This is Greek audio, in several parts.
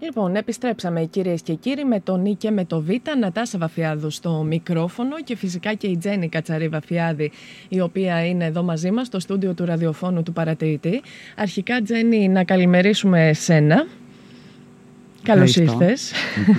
Λοιπόν, επιστρέψαμε κυρίες και κύριοι με τον Νί και με το Β, Νατάσα Βαφιάδου στο μικρόφωνο και φυσικά και η Τζέννη Κατσαρή Βαφιάδη, η οποία είναι εδώ μαζί μας στο στούντιο του ραδιοφώνου του παρατηρητή. Αρχικά, Τζέννη, να καλημερίσουμε σένα. Καλώς ήρθες.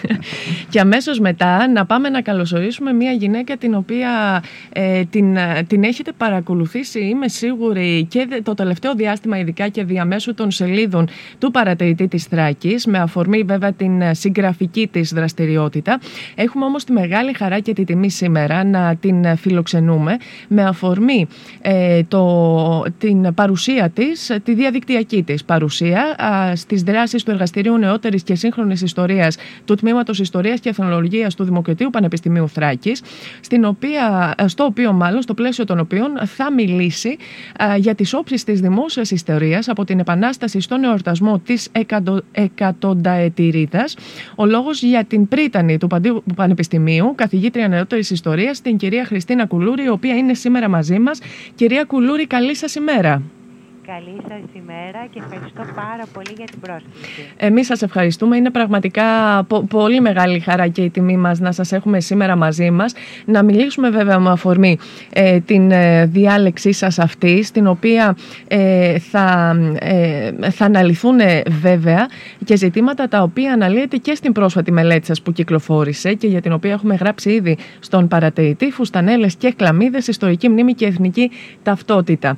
και αμέσως μετά να πάμε να καλωσορίσουμε μια γυναίκα την οποία ε, την, την έχετε παρακολουθήσει, είμαι σίγουρη, και το τελευταίο διάστημα, ειδικά και διαμέσου των σελίδων του παρατηρητή της Θράκης, με αφορμή βέβαια την συγγραφική της δραστηριότητα. Έχουμε όμως τη μεγάλη χαρά και τη τιμή σήμερα να την φιλοξενούμε με αφορμή ε, το, την παρουσία της, τη διαδικτυακή της παρουσία στις δράσεις του Εργαστηρίου Νεότερης και Σύγχρονης σύγχρονη ιστορίας του Τμήματος Ιστορίας και Εθνολογία του Δημοκρατίου Πανεπιστημίου Θράκης, στο οποίο μάλλον, στο πλαίσιο των οποίων θα μιλήσει για τις όψεις της δημόσιας ιστορίας από την Επανάσταση στον εορτασμό της εκατονταετηρίδας. Ο λόγος για την πρίτανη του Πανεπιστημίου, καθηγήτρια νεότερης ιστορίας, την κυρία Χριστίνα Κουλούρη, η οποία είναι σήμερα μαζί μας. Κυρία Κουλούρη, καλή σας ημέρα. Καλή σας ημέρα και ευχαριστώ πάρα πολύ για την πρόσκληση. Εμείς σας ευχαριστούμε. Είναι πραγματικά πολύ μεγάλη χαρά και η τιμή μας να σας έχουμε σήμερα μαζί μας. Να μιλήσουμε βέβαια με αφορμή ε, την ε, διάλεξή σας αυτή, στην οποία ε, θα, θα αναλυθούν βέβαια και ζητήματα τα οποία αναλύεται και στην πρόσφατη μελέτη σας που κυκλοφόρησε και για την οποία έχουμε γράψει ήδη στον παρατηρητή «Φουστανέλες και κλαμίδες, ιστορική μνήμη και εθνική ταυτότητα».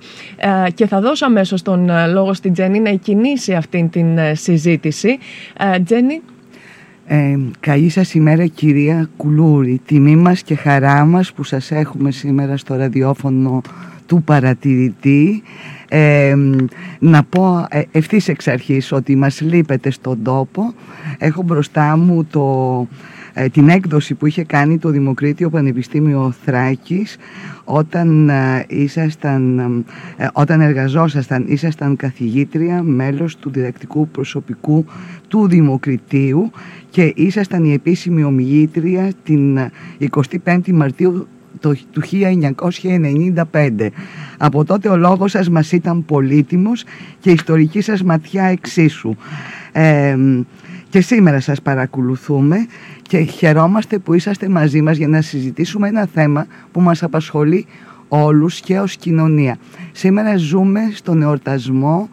και θα δώσαμε αμέσως τον ε, λόγο στην Τζέννη να εκκινήσει αυτήν την ε, συζήτηση. Ε, Τζέννη. Ε, καλή σας ημέρα κυρία Κουλούρη. Τιμή μας και χαρά μας που σας έχουμε σήμερα στο ραδιόφωνο του παρατηρητή. να πω ευθύς εξ αρχής ότι μας λείπετε στον τόπο. Έχω μπροστά μου το ε, την έκδοση που είχε κάνει το Δημοκρίτιο Πανεπιστήμιο Θράκης όταν, ε, ήσασταν, ε, όταν εργαζόσασταν, ήσασταν καθηγήτρια, μέλος του διδακτικού προσωπικού του Δημοκριτίου και ήσασταν η επίσημη ομιλήτρια την 25η Μαρτίου του 1995. Από τότε ο λόγος σας μας ήταν πολύτιμος και η ιστορική σας ματιά εξίσου. Και σήμερα σας παρακολουθούμε και χαιρόμαστε που είσαστε μαζί μας για να συζητήσουμε ένα θέμα που μας απασχολεί όλους και ως κοινωνία. Σήμερα ζούμε στον εορτασμό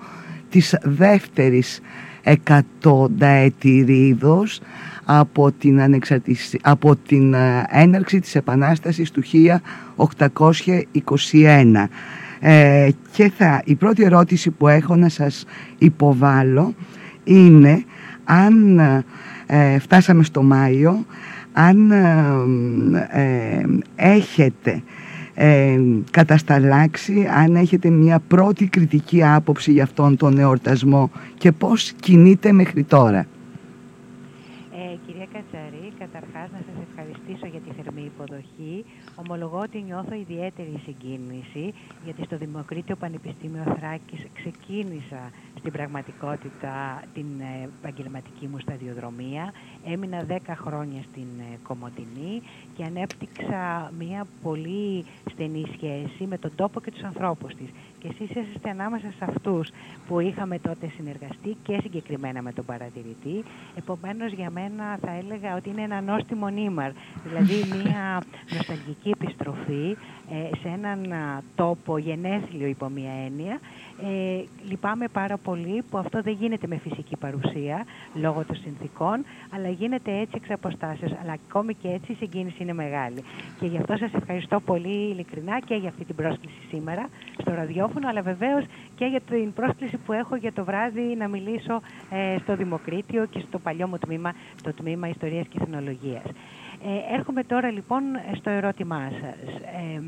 της δεύτερης εκατονταετηρίδος από την, από την ε, έναρξη της Επανάστασης του 1821. Ε, και θα, η πρώτη ερώτηση που έχω να σας υποβάλω είναι αν ε, φτάσαμε στο Μάιο αν ε, ε, έχετε ε, κατασταλάξει αν έχετε μια πρώτη κριτική άποψη για αυτόν τον εορτασμό και πώς κινείται μέχρι τώρα. Ε, κυρία Κατσαρή, καταρχάς να σας ευχαριστήσω για τη θερμή υποδοχή. Ομολογώ ότι νιώθω ιδιαίτερη συγκίνηση γιατί στο Δημοκρίτιο Πανεπιστήμιο Θράκης ξεκίνησα στην πραγματικότητα την ε, επαγγελματική μου σταδιοδρομία. Έμεινα 10 χρόνια στην ε, Κομωτινή και ανέπτυξα μια πολύ στενή σχέση με τον τόπο και τους ανθρώπους της. Και εσείς είστε ανάμεσα σε αυτούς που είχαμε τότε συνεργαστεί και συγκεκριμένα με τον παρατηρητή. Επομένως για μένα θα έλεγα ότι είναι ένα νόστιμο νήμαρ, δηλαδή μια νοσταλγική επιστροφή ε, σε έναν τόπο γενέθλιο υπό μια έννοια ε, λυπάμαι πάρα πολύ που αυτό δεν γίνεται με φυσική παρουσία λόγω των συνθήκων, αλλά γίνεται έτσι εξ αποστάσεως. Αλλά ακόμη και έτσι η συγκίνηση είναι μεγάλη. Και γι' αυτό σας ευχαριστώ πολύ ειλικρινά και για αυτή την πρόσκληση σήμερα στο ραδιόφωνο, αλλά βεβαίως και για την πρόσκληση που έχω για το βράδυ να μιλήσω ε, στο Δημοκρίτιο και στο παλιό μου τμήμα, το τμήμα Ιστορίας και Εθνολογίας. Ε, έρχομαι τώρα λοιπόν στο ερώτημά σας. Ε,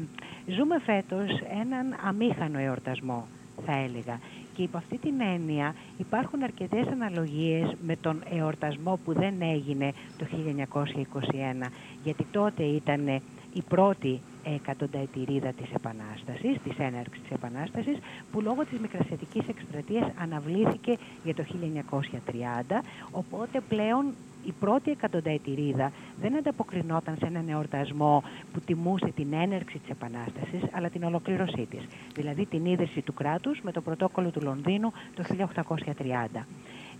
ζούμε φέτος έναν αμήχανο εορτασμό θα έλεγα. Και υπό αυτή την έννοια υπάρχουν αρκετές αναλογίες με τον εορτασμό που δεν έγινε το 1921, γιατί τότε ήταν η πρώτη εκατονταετηρίδα της Επανάστασης, της έναρξης της Επανάστασης, που λόγω της μικρασιατικής εκστρατείας αναβλήθηκε για το 1930, οπότε πλέον η πρώτη εκατονταετηρίδα δεν ανταποκρινόταν σε έναν εορτασμό που τιμούσε την έναρξη της Επανάστασης, αλλά την ολοκλήρωσή της. Δηλαδή την ίδρυση του κράτους με το πρωτόκολλο του Λονδίνου το 1830.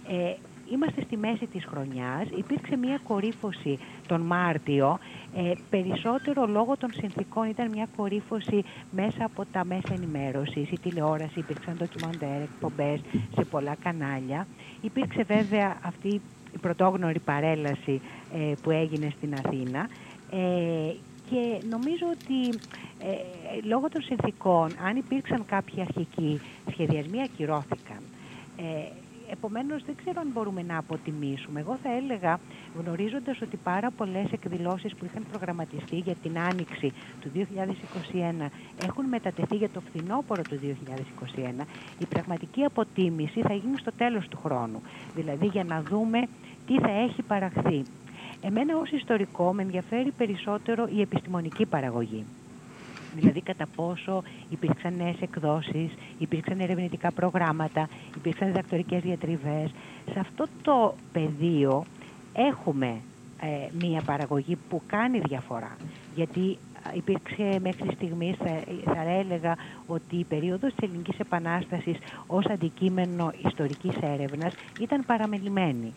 Ε, είμαστε στη μέση της χρονιάς, υπήρξε μια κορύφωση τον Μάρτιο, ε, περισσότερο λόγω των συνθήκων ήταν μια κορύφωση μέσα από τα μέσα ενημέρωσης, η τηλεόραση, υπήρξαν ντοκιμαντέρ, εκπομπές σε πολλά κανάλια. Υπήρξε βέβαια αυτή η πρωτόγνωρη παρέλαση ε, που έγινε στην Αθήνα ε, και νομίζω ότι ε, λόγω των συνθήκων, αν υπήρξαν κάποιοι αρχικοί σχεδιασμοί, ακυρώθηκαν. Ε, επομένως δεν ξέρω αν μπορούμε να αποτιμήσουμε. Εγώ θα έλεγα, γνωρίζοντας ότι πάρα πολλές εκδηλώσεις που είχαν προγραμματιστεί για την άνοιξη του 2021 έχουν μετατεθεί για το φθινόπωρο του 2021, η πραγματική αποτίμηση θα γίνει στο τέλος του χρόνου. Δηλαδή για να δούμε τι θα έχει παραχθεί. Εμένα ως ιστορικό με ενδιαφέρει περισσότερο η επιστημονική παραγωγή. Δηλαδή κατά πόσο υπήρξαν νέες εκδόσεις, υπήρξαν ερευνητικά προγράμματα, υπήρξαν διδακτορικές διατριβές. Σε αυτό το πεδίο έχουμε ε, μία παραγωγή που κάνει διαφορά. Γιατί υπήρξε μέχρι στιγμής, θα, θα έλεγα, ότι η περίοδος της Ελληνικής Επανάστασης ως αντικείμενο ιστορικής έρευνας ήταν παραμελημένη.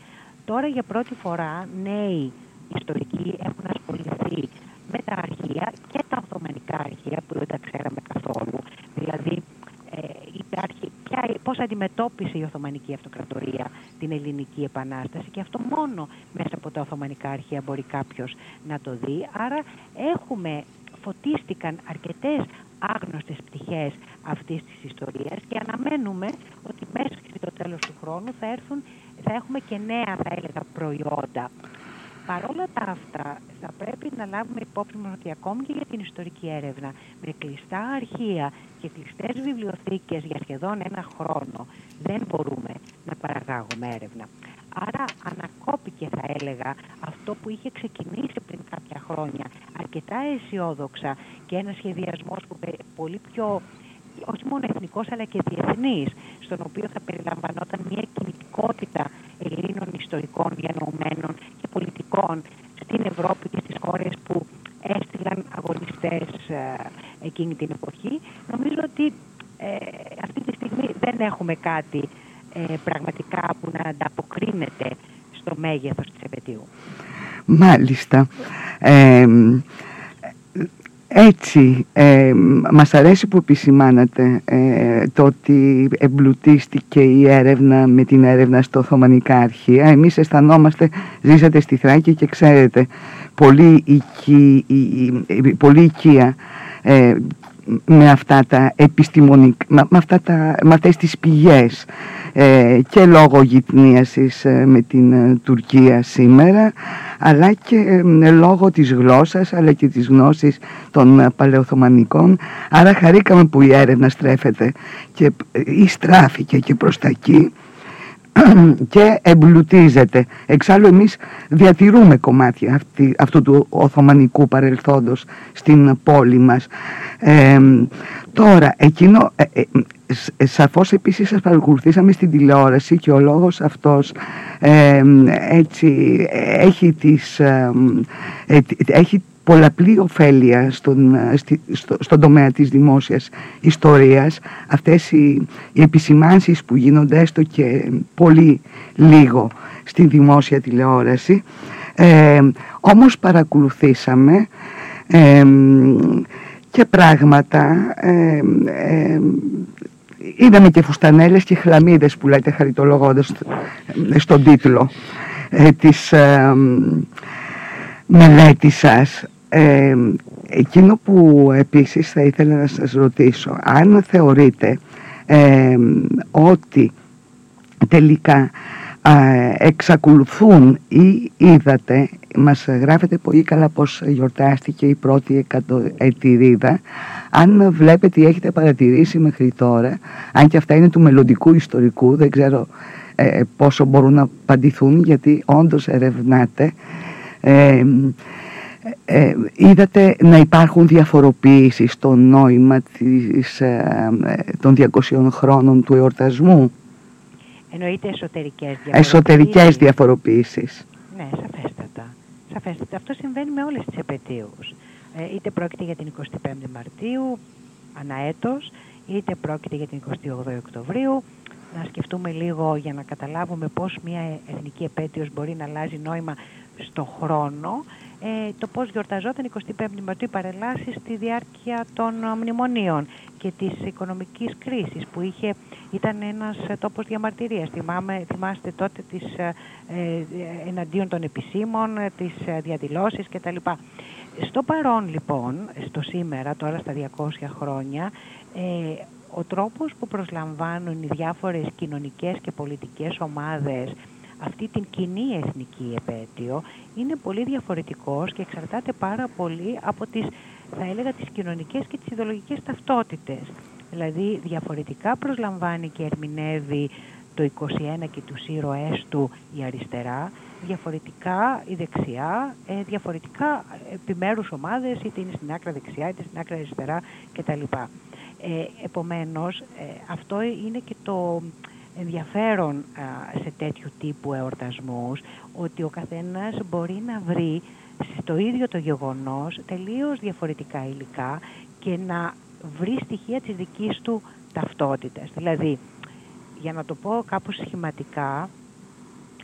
Τώρα για πρώτη φορά νέοι ιστορικοί έχουν ασχοληθεί με τα αρχεία και τα Οθωμανικά αρχεία που δεν τα ξέραμε καθόλου. Δηλαδή ε, υπάρχει ποια, πώς αντιμετώπισε η Οθωμανική Αυτοκρατορία την Ελληνική Επανάσταση και αυτό μόνο μέσα από τα Οθωμανικά αρχεία μπορεί κάποιος να το δει. Άρα έχουμε, φωτίστηκαν αρκετές άγνωστες πτυχές αυτής της ιστορίας και αναμένουμε ότι μέσα στο τέλος του χρόνου θα, έρθουν, θα έχουμε και νέα θα έλεγα προϊόντα Παρόλα τα αυτά, θα πρέπει να λάβουμε υπόψη μας ότι ακόμη και για την ιστορική έρευνα, με κλειστά αρχεία και κλειστές βιβλιοθήκες για σχεδόν ένα χρόνο, δεν μπορούμε να παραγάγουμε έρευνα. Άρα ανακόπηκε θα έλεγα αυτό που είχε ξεκινήσει πριν κάποια χρόνια αρκετά αισιόδοξα και ένας σχεδιασμός που πολύ πιο όχι μόνο εθνικός αλλά και διεθνής, στον οποίο θα περιλαμβανόταν μια κινητικότητα Ελλήνων ιστορικών διανοουμένων και πολιτικών στην Ευρώπη και στις χώρες που έστειλαν αγωνιστές ε, εκείνη την εποχή. Νομίζω ότι ε, αυτή τη στιγμή δεν έχουμε κάτι ε, πραγματικά που να ανταποκρίνεται στο μέγεθος της επαιτίου. Μάλιστα. Έτσι, ε, μας αρέσει που επισημάνατε ε, το ότι εμπλουτίστηκε η έρευνα με την έρευνα στο Οθωμανικά Αρχεία. Εμείς αισθανόμαστε, ζήσατε στη Θράκη και ξέρετε, πολύ, οικία, πολύ οικία ε, με αυτά τα επιστημονικά, με, αυτά τα, με αυτές τις πηγές ε, και λόγω γυτνίασης ε, με την ε, Τουρκία σήμερα αλλά και λόγω της γλώσσας αλλά και της γνώσης των παλαιοθωμανικών. Άρα χαρήκαμε που η έρευνα στρέφεται και ή στράφηκε και προς τα εκεί και εμπλουτίζεται. Εξάλλου εμείς διατηρούμε κομμάτια αυτή, αυτού του Οθωμανικού παρελθόντος στην πόλη μας. τώρα, εκείνο, ε, ε, ε, σαφώς επίσης σας παρακολουθήσαμε στην τηλεόραση και ο λόγος αυτός έτσι έχει, τις, ε, έχει πολλαπλή ωφέλεια στον, στο, στον τομέα της δημόσιας ιστορίας. Αυτές οι, οι επισημάνσεις που γίνονται έστω και πολύ λίγο στη δημόσια τηλεόραση. Ε, όμως παρακολουθήσαμε και πράγματα ε, είδαμε και φουστανέλες και χλαμίδες που λέτε χαριτολογώντας στον τίτλο ε, της ε, μελέτης σας ε, εκείνο που επίσης θα ήθελα να σας ρωτήσω αν θεωρείτε ε, ότι τελικά εξακολουθούν ή είδατε μας γράφετε πολύ καλά πως γιορτάστηκε η πρώτη εκατοετηρίδα αν βλέπετε ή έχετε παρατηρήσει μέχρι τώρα αν και αυτά είναι του μελλοντικού ιστορικού δεν ξέρω ε, πόσο μπορούν να απαντηθούν γιατί όντως ερευνάτε ε, ε, είδατε να υπάρχουν διαφοροποιήσεις στο νόημα της, ε, των 200 χρόνων του εορτασμού; Εννοείται εσωτερικές διαφοροποιήσεις. Εσωτερικές διαφοροποιήσεις. Ναι, σαφέστατα. σαφέστατα. Αυτό συμβαίνει με όλες τις επαιτίους. Ε, είτε πρόκειται για την 25η Μαρτίου, ανά έτος, είτε πρόκειται για την 28η Οκτωβρίου, να σκεφτούμε λίγο για να καταλάβουμε πώς μια εθνική επέτειος μπορεί να αλλάζει νόημα στο χρόνο, ε, το πώς γιορταζόταν 25η Μαρτίου παρελάσεις στη διάρκεια των μνημονίων και της οικονομικής κρίσης που είχε, ήταν ένας τόπος διαμαρτυρίας. Θυμάμαι, θυμάστε τότε τις, ε, ε εναντίον των επισήμων, ε, τις διαδηλώσεις κτλ. Στο παρόν λοιπόν, στο σήμερα, τώρα στα 200 χρόνια, ε, ο τρόπος που προσλαμβάνουν οι διάφορες κοινωνικές και πολιτικές ομάδες αυτή την κοινή εθνική επέτειο είναι πολύ διαφορετικός και εξαρτάται πάρα πολύ από τις, θα έλεγα, τις κοινωνικές και τις ιδεολογικές ταυτότητες. Δηλαδή διαφορετικά προσλαμβάνει και ερμηνεύει το 21 και τους ήρωές του η αριστερά, διαφορετικά η δεξιά, ε, διαφορετικά επιμέρους ομάδες, είτε είναι στην άκρα δεξιά είτε στην άκρα αριστερά κτλ. Ε, επομένως, ε, αυτό είναι και το ενδιαφέρον σε τέτοιου τύπου εορτασμούς, ότι ο καθένας μπορεί να βρει στο ίδιο το γεγονός τελείως διαφορετικά υλικά και να βρει στοιχεία της δικής του ταυτότητας. Δηλαδή, για να το πω κάπως σχηματικά,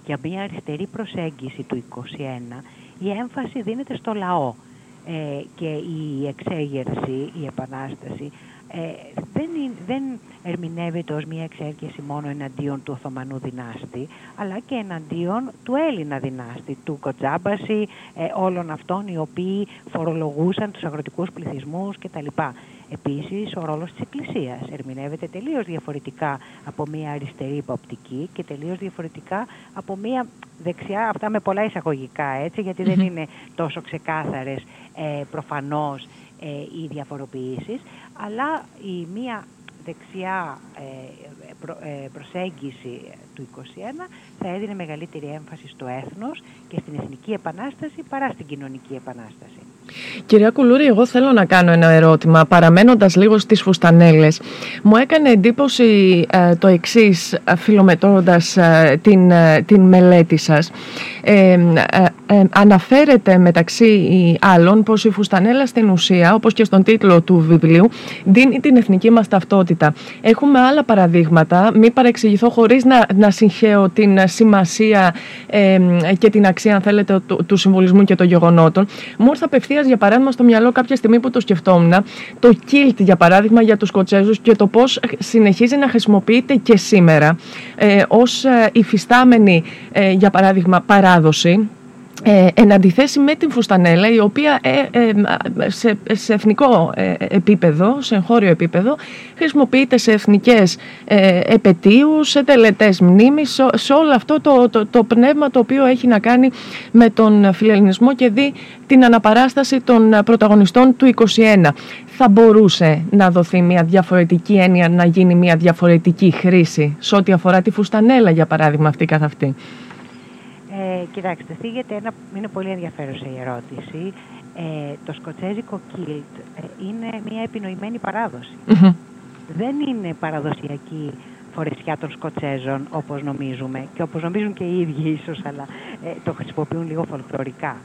για μια αριστερή προσέγγιση του 21, η έμφαση δίνεται στο λαό ε, και η εξέγερση, η επανάσταση ε, δεν, δεν ερμηνεύεται ως μια εξέρκεση μόνο εναντίον του Οθωμανού δυνάστη, αλλά και εναντίον του Έλληνα δυνάστη, του Κοτζάμπαση, ε, όλων αυτών οι οποίοι φορολογούσαν τους αγροτικούς πληθυσμούς κτλ. Επίσης, ο ρόλος της Εκκλησίας ερμηνεύεται τελείως διαφορετικά από μια αριστερή υποπτική και τελείως διαφορετικά από μια δεξιά, αυτά με πολλά εισαγωγικά έτσι, γιατί δεν είναι τόσο ξεκάθαρες ε, προφανώς ε, οι διαφοροποιήσεις, αλλά η μία δεξιά ε, ε, προσέγγιση του 21 θα έδινε μεγαλύτερη έμφαση στο έθνος και στην εθνική επανάσταση παρά στην κοινωνική επανάσταση. Κυρία Κουλούρη, εγώ θέλω να κάνω ένα ερώτημα, παραμένοντας λίγο στις φουστανέλες. Μου έκανε εντύπωση ε, το εξής, ε, φιλομετρώντας ε, την, την μελέτη σας. Ε, αναφέρεται μεταξύ άλλων πως η φουστανέλα στην ουσία, όπως και στον τίτλο του βιβλίου, δίνει την εθνική μας ταυτότητα. Έχουμε άλλα παραδείγματα, μην παρεξηγηθώ χωρίς να, να συγχαίω την σημασία και την αξία, αν θέλετε, του, του συμβολισμού και των γεγονότων. Μου ήρθε για παράδειγμα, στο μυαλό κάποια στιγμή που το σκεφτόμουν, το κίλτ, για παράδειγμα, για τους Σκοτσέζους και το πώς συνεχίζει να χρησιμοποιείται και σήμερα ε, ως ε, υφιστάμενη, ε, για παράδειγμα, παράδοση ε, εν αντιθέσει με την φουστανέλα η οποία ε, ε, σε, σε εθνικό ε, επίπεδο, σε εγχώριο επίπεδο χρησιμοποιείται σε εθνικές ε, επαιτίους, σε τελετές μνήμης, σε, όλο αυτό το, το, το, πνεύμα το οποίο έχει να κάνει με τον φιλελληνισμό και δει την αναπαράσταση των πρωταγωνιστών του 21. Θα μπορούσε να δοθεί μια διαφορετική έννοια, να γίνει μια διαφορετική χρήση σε ό,τι αφορά τη φουστανέλα για παράδειγμα αυτή καθ' αυτή; Ε, κοιτάξτε, θίγεται ένα, είναι πολύ ενδιαφέρουσα η ερώτηση. Ε, το σκοτσέζικο κίλτ ε, είναι μια επινοημένη Δεν είναι παραδοσιακή φορεσιά των Σκοτσέζων όπως νομίζουμε και όπως νομίζουν και οι ίδιοι ίσως, αλλά ε, το χρησιμοποιούν λίγο φολκλωρικά.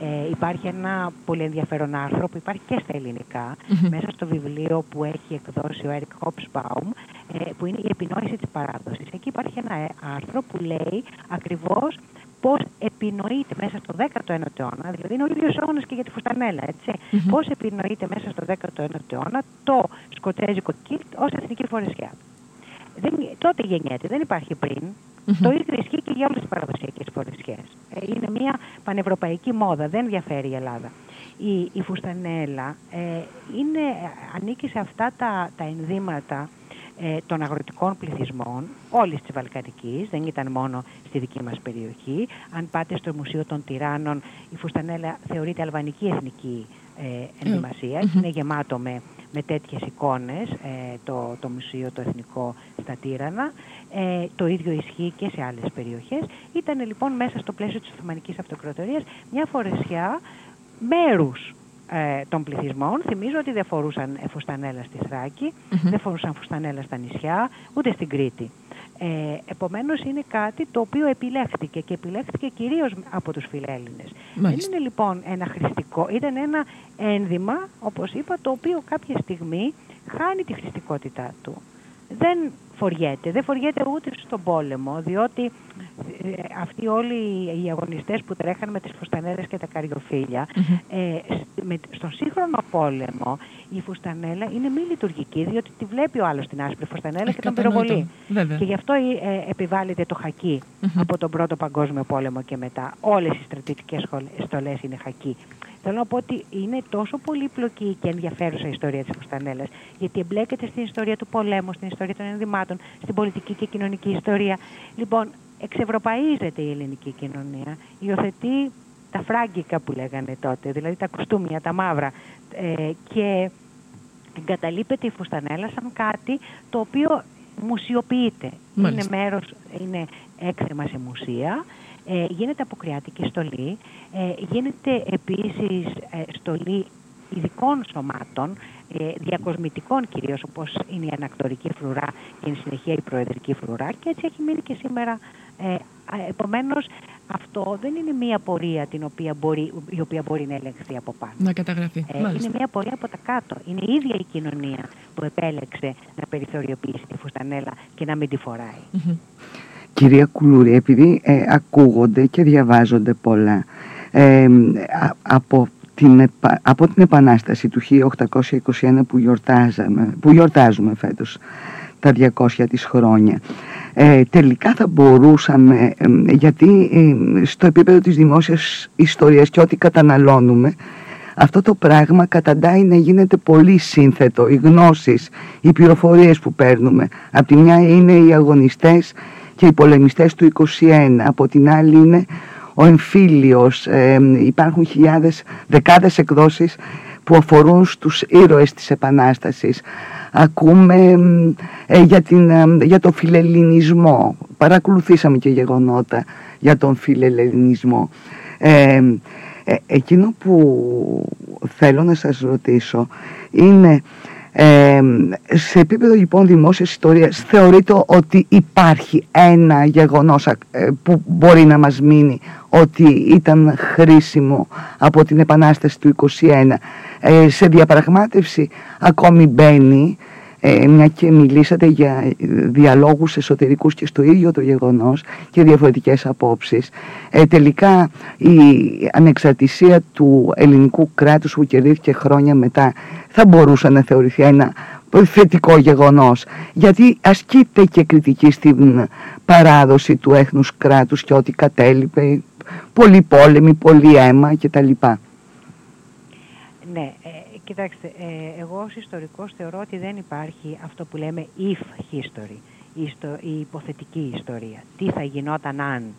Ε, υπάρχει ένα πολύ ενδιαφέρον άρθρο που υπάρχει και στα ελληνικα μέσα στο βιβλίο που έχει εκδώσει ο Eric Hobsbawm ε, που είναι η επινόηση της παράδοσης. Εκεί υπάρχει ένα ε, άρθρο που λέει ακριβώς πώς επινοείται μέσα στο 19ο αιώνα, δηλαδή είναι ο ίδιος αιώνας και για τη Φουστανέλα, έτσι. Mm-hmm. Πώς επινοείται μέσα στο 19ο αιώνα το σκοτσέζικο κίλτ ως εθνική φορεσιά. Δεν, τότε γεννιέται, δεν υπάρχει πριν. Το ίδιο ισχύει και για όλες τις παραδοσιακές φορεσιές. Ε, είναι μια πανευρωπαϊκή μόδα, δεν ενδιαφέρει η Ελλάδα. Η, η φουστανέλα ε, είναι, ανήκει σε αυτά τα, τα ενδύματα ε, των αγροτικών πληθυσμών όλης της Βαλκανικής, δεν ήταν μόνο στη δική μας περιοχή. Αν πάτε στο Μουσείο των Τυράννων, η Φουστανέλα θεωρείται αλβανική εθνική ε, ενδυμασία είναι γεμάτο με, με τέτοιες εικόνες ε, το, το Μουσείο το Εθνικό στα Τύρανα. Ε, το ίδιο ισχύει και σε άλλες περιοχές. Ήταν λοιπόν μέσα στο πλαίσιο της Οθωμανικής Αυτοκρατορίας μια φορεσιά μέρους ε, των πληθυσμών. Θυμίζω ότι δεν φορούσαν φουστανέλα στη θρακη δεν φορούσαν φουστανέλα στα νησιά, ούτε στην Κρήτη. Ε, επομένως είναι κάτι το οποίο επιλέχθηκε και επιλέχθηκε κυρίως από τους φιλέλληνες. Δεν είναι λοιπόν ένα χρηστικό, ήταν ένα ένδυμα, όπως είπα, το οποίο κάποια στιγμή χάνει τη χρηστικότητά του. Δεν φοριέται. Δεν φοριέται ούτε στον πόλεμο, διότι ε, αυτοί όλοι οι αγωνιστές που τρέχαν με τις φουστανέλες και τα καριοφυλια ε, με, στον σύγχρονο πόλεμο η φουστανέλα είναι μη λειτουργική, διότι τη βλέπει ο άλλος την άσπρη φουστανέλα και τον πυροβολεί. Και γι' αυτό ε, επιβάλλεται το χακί από τον Πρώτο Παγκόσμιο Πόλεμο και μετά. Όλες οι στρατιωτικές στολές είναι χακί. Θέλω να πω ότι είναι τόσο πολύπλοκη και ενδιαφέρουσα η ιστορία της Φουστανέλας, γιατί εμπλέκεται στην ιστορία του πολέμου, στην ιστορία των ενδυμάτων, στην πολιτική και κοινωνική ιστορία. Λοιπόν, εξευρωπαίζεται η ελληνική κοινωνία, υιοθετεί τα φράγκικα που λέγανε τότε, δηλαδή τα κουστούμια, τα μαύρα, ε, και εγκαταλείπεται η Φουστανέλα σαν κάτι το οποίο μουσιοποιείται. Είναι μέρος, είναι έκθεμα σε μουσεία, ε, γίνεται αποκριάτικη στολή, ε, γίνεται επίσης ε, στολή ειδικών σωμάτων, ε, διακοσμητικών κυρίως όπως είναι η ανακτορική φρουρά και η συνεχεία η προεδρική φρουρά και έτσι έχει μείνει και σήμερα. Ε, επομένως αυτό δεν είναι μία πορεία την οποία μπορεί, η οποία μπορεί να ελεγχθεί από πάνω. Να καταγραφεί. Ε, είναι μία πορεία από τα κάτω. Είναι η ίδια η κοινωνία που επέλεξε να περιθωριοποιήσει τη φουστανέλα και να μην τη φοράει. Κυρία Κουλούρη, επειδή ε, ακούγονται και διαβάζονται πολλά ε, από, την, από την Επανάσταση του 1821 που, γιορτάζαμε, που γιορτάζουμε φέτος τα 200 της χρόνια ε, τελικά θα μπορούσαμε γιατί στο επίπεδο της δημόσιας ιστορίας και ό,τι καταναλώνουμε αυτό το πράγμα καταντάει να γίνεται πολύ σύνθετο. Οι γνώσεις, οι πληροφορίες που παίρνουμε. Από τη μια είναι οι αγωνιστές και οι πολεμιστές του 21 από την άλλη είναι ο εμφύλιος. Υπάρχουν χιλιάδες, δεκάδες εκδόσεις που αφορούν στους ήρωες της Επανάστασης ακούμε ε, για, την, για το φιλελληνισμό. Παρακολουθήσαμε και γεγονότα για τον φιλελληνισμό. Ε, εκείνο που θέλω να σας ρωτήσω είναι σε επίπεδο λοιπόν δημόσιας ιστορίας θεωρείτε ότι υπάρχει ένα γεγονός ε, που μπορεί να μας μείνει ότι ήταν χρήσιμο από την Επανάσταση του 21 ε, σε διαπραγμάτευση ακόμη μπαίνει ε, μια και μιλήσατε για διαλόγους εσωτερικούς και στο ίδιο το γεγονός και διαφορετικές απόψεις ε, τελικά η ανεξαρτησία του ελληνικού κράτους που κερδίθηκε χρόνια μετά θα μπορούσε να θεωρηθεί ένα θετικό γεγονός; Γιατί ασκείται και κριτική στην παράδοση του έθνους κράτους και ότι κατέλειπε πολύ πόλεμη, πολύ αίμα κτλ. Ναι, ε, κοιτάξτε, ε, εγώ ως ιστορικός θεωρώ ότι δεν υπάρχει αυτό που λέμε if history, η, η υποθετική ιστορία. Τι θα γινόταν αν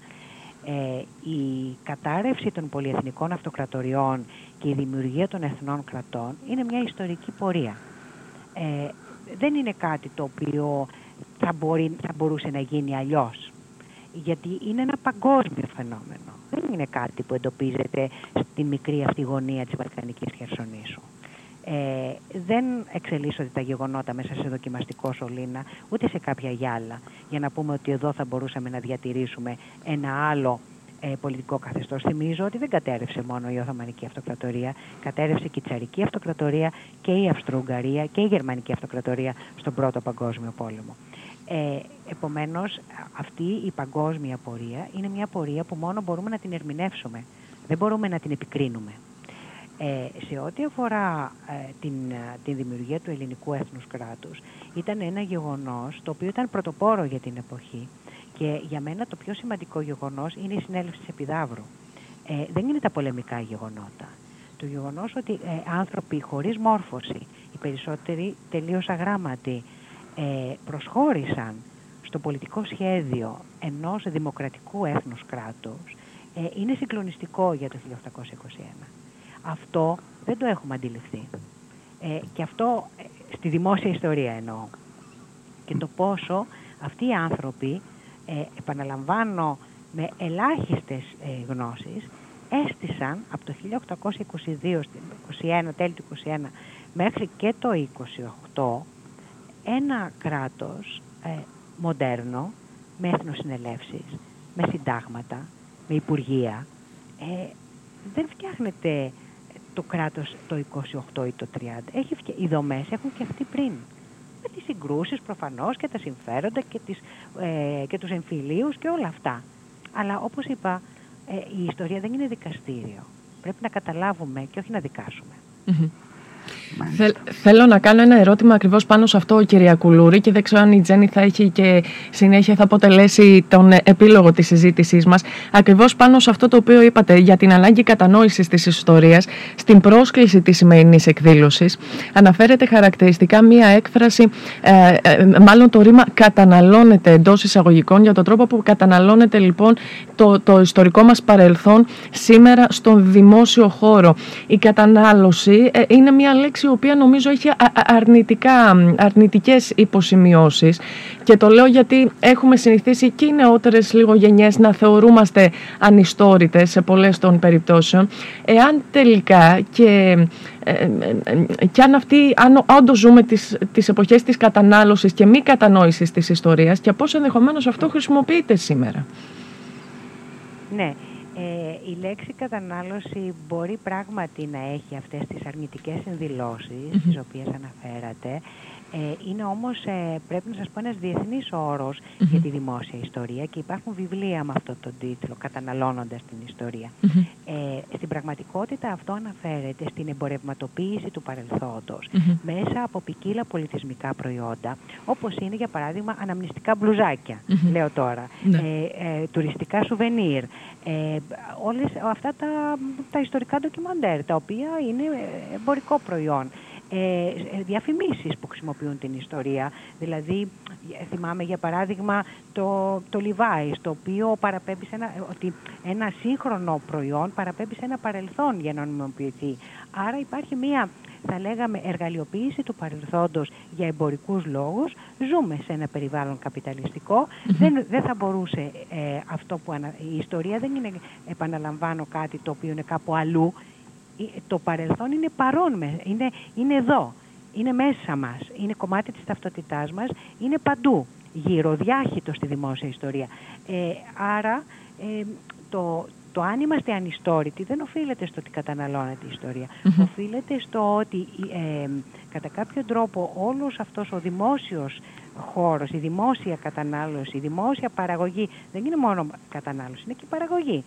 ε, η κατάρρευση των πολυεθνικών αυτοκρατοριών και η δημιουργία των εθνών κρατών είναι μια ιστορική πορεία. Ε, δεν είναι κάτι το οποίο θα, μπορεί, θα μπορούσε να γίνει αλλιώς. Γιατί είναι ένα παγκόσμιο φαινόμενο. Δεν είναι κάτι που εντοπίζεται στη μικρή αυτή γωνία της Βαλκανικής Χερσονήσου. Ε, δεν εξελίσσονται τα γεγονότα μέσα σε δοκιμαστικό σωλήνα, ούτε σε κάποια γυάλα, για να πούμε ότι εδώ θα μπορούσαμε να διατηρήσουμε ένα άλλο ε, πολιτικό καθεστώς. Θυμίζω ότι δεν κατέρευσε μόνο η Οθωμανική Αυτοκρατορία, κατέρευσε και η Τσαρική Αυτοκρατορία και η Αυστρο-Ουγγαρία και η Γερμανική Αυτοκρατορία στον Πρώτο Παγκόσμιο Πόλεμο. Ε, επομένως, αυτή η παγκόσμια πορεία είναι μια πορεία που μόνο μπορούμε να την ερμηνεύσουμε. Δεν μπορούμε να την επικρίνουμε. Ε, σε ό,τι αφορά ε, την, την δημιουργία του ελληνικού έθνους κράτους, ήταν ένα γεγονός το οποίο ήταν πρωτοπόρο για την εποχή και για μένα το πιο σημαντικό γεγονός είναι η συνέλευση της Επιδαύρου. Ε, δεν είναι τα πολεμικά γεγονότα. Το γεγονός ότι ε, άνθρωποι χωρίς μόρφωση, οι περισσότεροι τελείως αγράμματοι, ε, προσχώρησαν στο πολιτικό σχέδιο ενός δημοκρατικού έθνους κράτους, ε, είναι συγκλονιστικό για το 1821. Αυτό δεν το έχουμε αντιληφθεί. Ε, και αυτό ε, στη δημόσια ιστορία εννοώ. Και το πόσο αυτοί οι άνθρωποι, ε, επαναλαμβάνω με ελάχιστες ε, γνώσεις, έστησαν από το 1822 21, τέλη του 21 μέχρι και το 28 ένα κράτος ε, μοντέρνο, με εθνοσυνελεύσεις, με συντάγματα, με υπουργεία. Ε, δεν φτιάχνεται το κράτος το 28 ή το 30. Έχει, οι δομές έχουν και αυτοί πριν. με τις συγκρούσεις προφανώς και τα συμφέροντα και, τις, ε, και τους εμφυλίους και όλα αυτά. Αλλά όπως είπα, ε, η ιστορία δεν είναι δικαστήριο. Πρέπει να καταλάβουμε και όχι να δικάσουμε. Θέλω να κάνω ένα ερώτημα ακριβώς πάνω σε αυτό, κυρία Κουλούρη, και δεν ξέρω αν η Τζέννη θα έχει και συνέχεια θα αποτελέσει τον επίλογο της συζήτησής μας. Ακριβώς πάνω σε αυτό το οποίο είπατε για την ανάγκη κατανόησης της ιστορίας, στην πρόσκληση της σημερινής εκδήλωσης, αναφέρεται χαρακτηριστικά μία έκφραση, ε, ε, μάλλον το ρήμα καταναλώνεται εντός εισαγωγικών, για τον τρόπο που καταναλώνεται λοιπόν το, το ιστορικό μας παρελθόν σήμερα στον δημόσιο χώρο. Η κατανάλωση ε, είναι μία λέξη η οποία νομίζω έχει αρνητικά, αρνητικές υποσημειώσεις και το λέω γιατί έχουμε συνηθίσει και οι νεότερες λίγο γενιές να θεωρούμαστε ανιστόρητες σε πολλές των περιπτώσεων. Εάν τελικά και, ε, ε, ε, και αν, αυτή, αν όντως ζούμε τις, τις εποχές της κατανάλωσης και μη κατανόησης της ιστορίας και πώς ενδεχομένως αυτό χρησιμοποιείται σήμερα. Ναι, ε, η λέξη κατανάλωση μπορεί πράγματι να έχει αυτές τις αρνητικές ενδηλώσεις mm-hmm. τις οποίες αναφέρατε ε, είναι όμως, ε, πρέπει να σας πω, ένας διεθνής για τη δημόσια ιστορία και υπάρχουν βιβλία με αυτό τον τίτλο, καταναλώνοντας την ιστορία. Ε, στην πραγματικότητα αυτό αναφέρεται στην εμπορευματοποίηση του παρελθόντος μέσα από ποικίλα πολιτισμικά προϊόντα, όπως είναι για παράδειγμα αναμνηστικά μπλουζάκια, λέω τώρα, ναι. ε, τουριστικά σουβενίρ, όλες αυτά τα, τα ιστορικά ντοκιμαντέρ, τα οποία είναι εμπορικό προϊόν ε, ε, διαφημίσεις που χρησιμοποιούν την ιστορία. Δηλαδή, θυμάμαι για παράδειγμα το, το Levi's, το οποίο παραπέμπει σε ένα, ότι ένα σύγχρονο προϊόν παραπέμπει σε ένα παρελθόν για να νομιμοποιηθεί. Άρα υπάρχει μία, θα λέγαμε, εργαλειοποίηση του παρελθόντος για εμπορικούς λόγους. Ζούμε σε ένα περιβάλλον Δεν, δεν θα μπορούσε ε, αυτό που... Ανα... Η ιστορία δεν είναι, επαναλαμβάνω, κάτι το οποίο είναι κάπου αλλού το παρελθόν είναι παρόν, είναι, είναι εδώ, είναι μέσα μας, είναι κομμάτι της ταυτότητάς μας, είναι παντού, γύρω, διάχυτο στη δημόσια ιστορία. Ε, άρα ε, το, το αν είμαστε ανιστόρητοι δεν οφείλεται στο ότι καταναλώνεται η ιστορία. Οφείλεται στο ότι ε, κατά κάποιο τρόπο όλος αυτός ο δημόσιος χώρος, η δημόσια κατανάλωση, η δημόσια παραγωγή δεν είναι μόνο κατανάλωση, είναι και παραγωγή.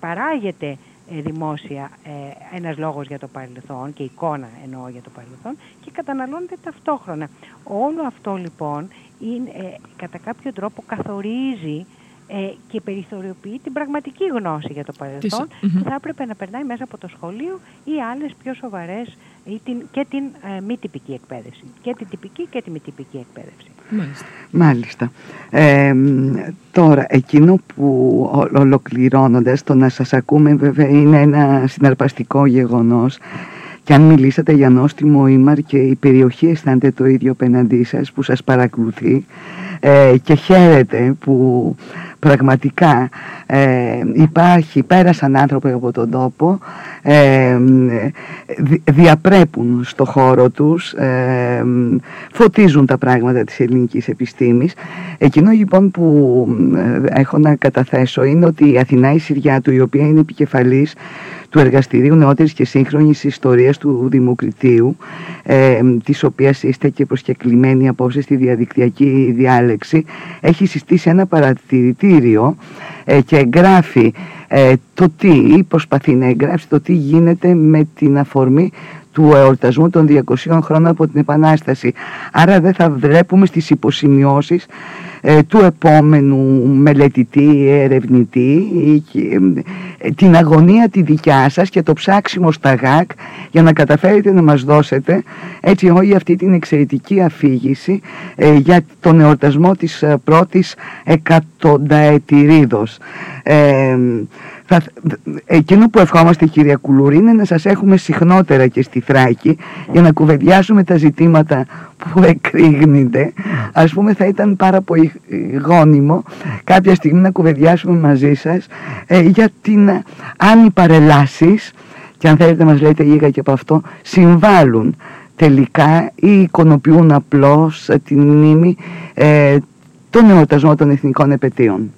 Παράγεται ε, δημόσια ε, ένας λόγος για το παρελθόν και εικόνα εννοώ για το παρελθόν και καταναλώνεται ταυτόχρονα. Όλο αυτό λοιπόν είναι, ε, κατά κάποιο τρόπο καθορίζει ε, και περιθωριοποιεί την πραγματική γνώση για το παρελθόν που θα έπρεπε να περνάει μέσα από το σχολείο ή άλλες πιο σοβαρές ή την, και την ε, μη τυπική εκπαίδευση. Και την τυπική και τη μη τυπική εκπαίδευση. Μάλιστα. Μάλιστα. Ε, τώρα, εκείνο που ολοκληρώνοντας, το να σας ακούμε βέβαια είναι ένα συναρπαστικό γεγονός και αν μιλήσατε για νόστιμο ήμαρ και η περιοχή αισθάνεται το ίδιο απέναντί σας που σας παρακολουθεί ε, και χαίρεται που πραγματικά ε, υπάρχει, πέρασαν άνθρωποι από τον τόπο, ε, διαπρέπουν στο χώρο τους, ε, φωτίζουν τα πράγματα της ελληνικής επιστήμης. Εκείνο λοιπόν που ε, έχω να καταθέσω είναι ότι η Αθηνά η Συριάτου, η οποία είναι επικεφαλής του Εργαστηρίου Νεότερης και Σύγχρονης Ιστορίας του Δημοκριτίου, ε, της οποίας είστε και προσκεκλημένοι απόψε στη διαδικτυακή διάλεξη, έχει συστήσει ένα παρατηρητήριο ε, και εγγράφει ε, το τι, ή προσπαθεί να εγγράψει το τι γίνεται με την αφορμή του εορτασμού των 200 χρόνων από την Επανάσταση. Άρα δεν θα βλέπουμε στις υποσημειώσεις ε, του επόμενου μελετητή, ερευνητή ε, την αγωνία τη δικιά σας και το ψάξιμο στα ΓΑΚ για να καταφέρετε να μας δώσετε έτσι όλη αυτή την εξαιρετική αφήγηση ε, για τον εορτασμό της πρώτης εκατονταετηρίδος. Θα, εκείνο που ευχόμαστε κυρία Κουλούρη είναι να σας έχουμε συχνότερα και στη Θράκη για να κουβεντιάσουμε τα ζητήματα που εκρήγνεται. Ας πούμε θα ήταν πάρα πολύ γόνιμο κάποια στιγμή να κουβεντιάσουμε μαζί σας ε, για την αν οι παρελάσεις και αν θέλετε μας λέτε λίγα και από αυτό συμβάλλουν τελικά ή εικονοποιούν απλώς την μνήμη ε, των εορτασμών των εθνικών επαιτίων.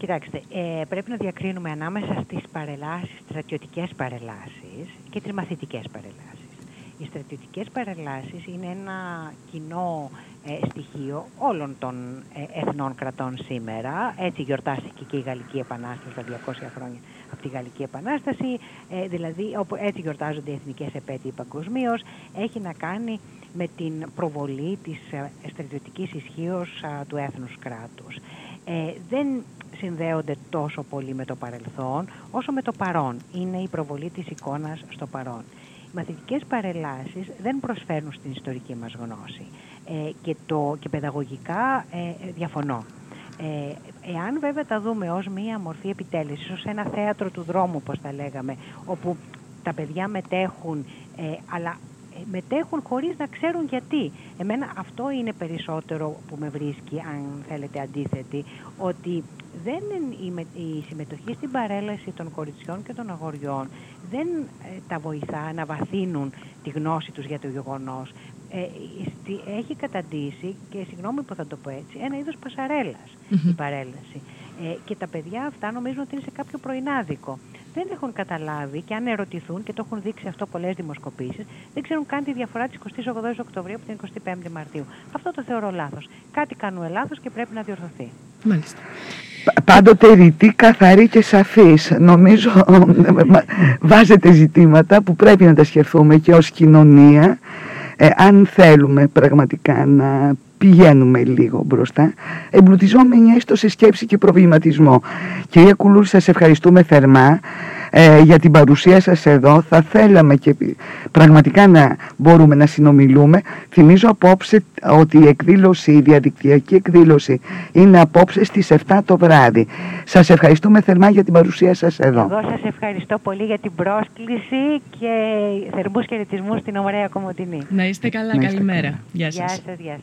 Κοιτάξτε, ε, πρέπει να διακρίνουμε ανάμεσα στις παρελάσεις, στρατιωτικές παρελάσεις και τις μαθητικές παρελάσεις. Οι στρατιωτικές παρελάσεις είναι ένα κοινό ε, στοιχείο όλων των ε, εθνών κρατών σήμερα. Έτσι γιορτάστηκε και η Γαλλική Επανάσταση τα 200 χρόνια από τη Γαλλική Επανάσταση, ε, δηλαδή όπου έτσι γιορτάζονται οι εθνικές επέτειοι παγκοσμίως, έχει να κάνει με την προβολή της στρατιωτικής ισχύως του έθνους κράτους. δεν συνδέονται τόσο πολύ με το παρελθόν όσο με το παρόν. Είναι η προβολή της εικόνας στο παρόν. Οι μαθητικές παρελάσεις δεν προσφέρουν στην ιστορική μας γνώση ε, και, το, και παιδαγωγικά ε, διαφωνώ. Ε, εάν βέβαια τα δούμε ως μία μορφή επιτέλεσης, ως ένα θέατρο του δρόμου, όπως τα λέγαμε, όπου τα παιδιά μετέχουν, ε, αλλά ε, μετέχουν χωρίς να ξέρουν γιατί. Εμένα αυτό είναι περισσότερο που με βρίσκει, αν θέλετε αντίθετη, ότι δεν η συμμετοχή στην παρέλαση των κοριτσιών και των αγοριών δεν ε, τα βοηθά να βαθύνουν τη γνώση τους για το γεγονός. Ε, έχει καταντήσει, και συγγνώμη που θα το πω έτσι, ένα είδος η παρέλαση. Ε, και τα παιδιά αυτά νομίζουν ότι είναι σε κάποιο πρωινάδικο. Δεν έχουν καταλάβει και αν ερωτηθούν, και το έχουν δείξει αυτό πολλές δημοσκοπήσεις, δεν ξέρουν καν τη διαφορά της 28 Οκτωβρίου από την 25η Μαρτίου. Αυτό το θεωρώ λάθος. Κάτι κάνουμε λάθος και πρέπει να διορθωθεί. Μάλιστα πάντοτε ρητή, καθαρή και σαφής. Νομίζω βάζετε ζητήματα που πρέπει να τα σκεφτούμε και ως κοινωνία ε, αν θέλουμε πραγματικά να πηγαίνουμε λίγο μπροστά, εμπλουτιζόμενοι έστω σε σκέψη και προβληματισμό. Κυρία Κουλούρη, σας ευχαριστούμε θερμά ε, για την παρουσία σας εδώ. Θα θέλαμε και πραγματικά να μπορούμε να συνομιλούμε. Θυμίζω απόψε ότι η εκδήλωση, η διαδικτυακή εκδήλωση είναι απόψε στις 7 το βράδυ. Σας ευχαριστούμε θερμά για την παρουσία σας εδώ. Εγώ σας ευχαριστώ πολύ για την πρόσκληση και θερμούς χαιρετισμούς στην ωραία Κομωτινή. Να είστε καλά, καλημέρα. Γεια σας. Γεια σας.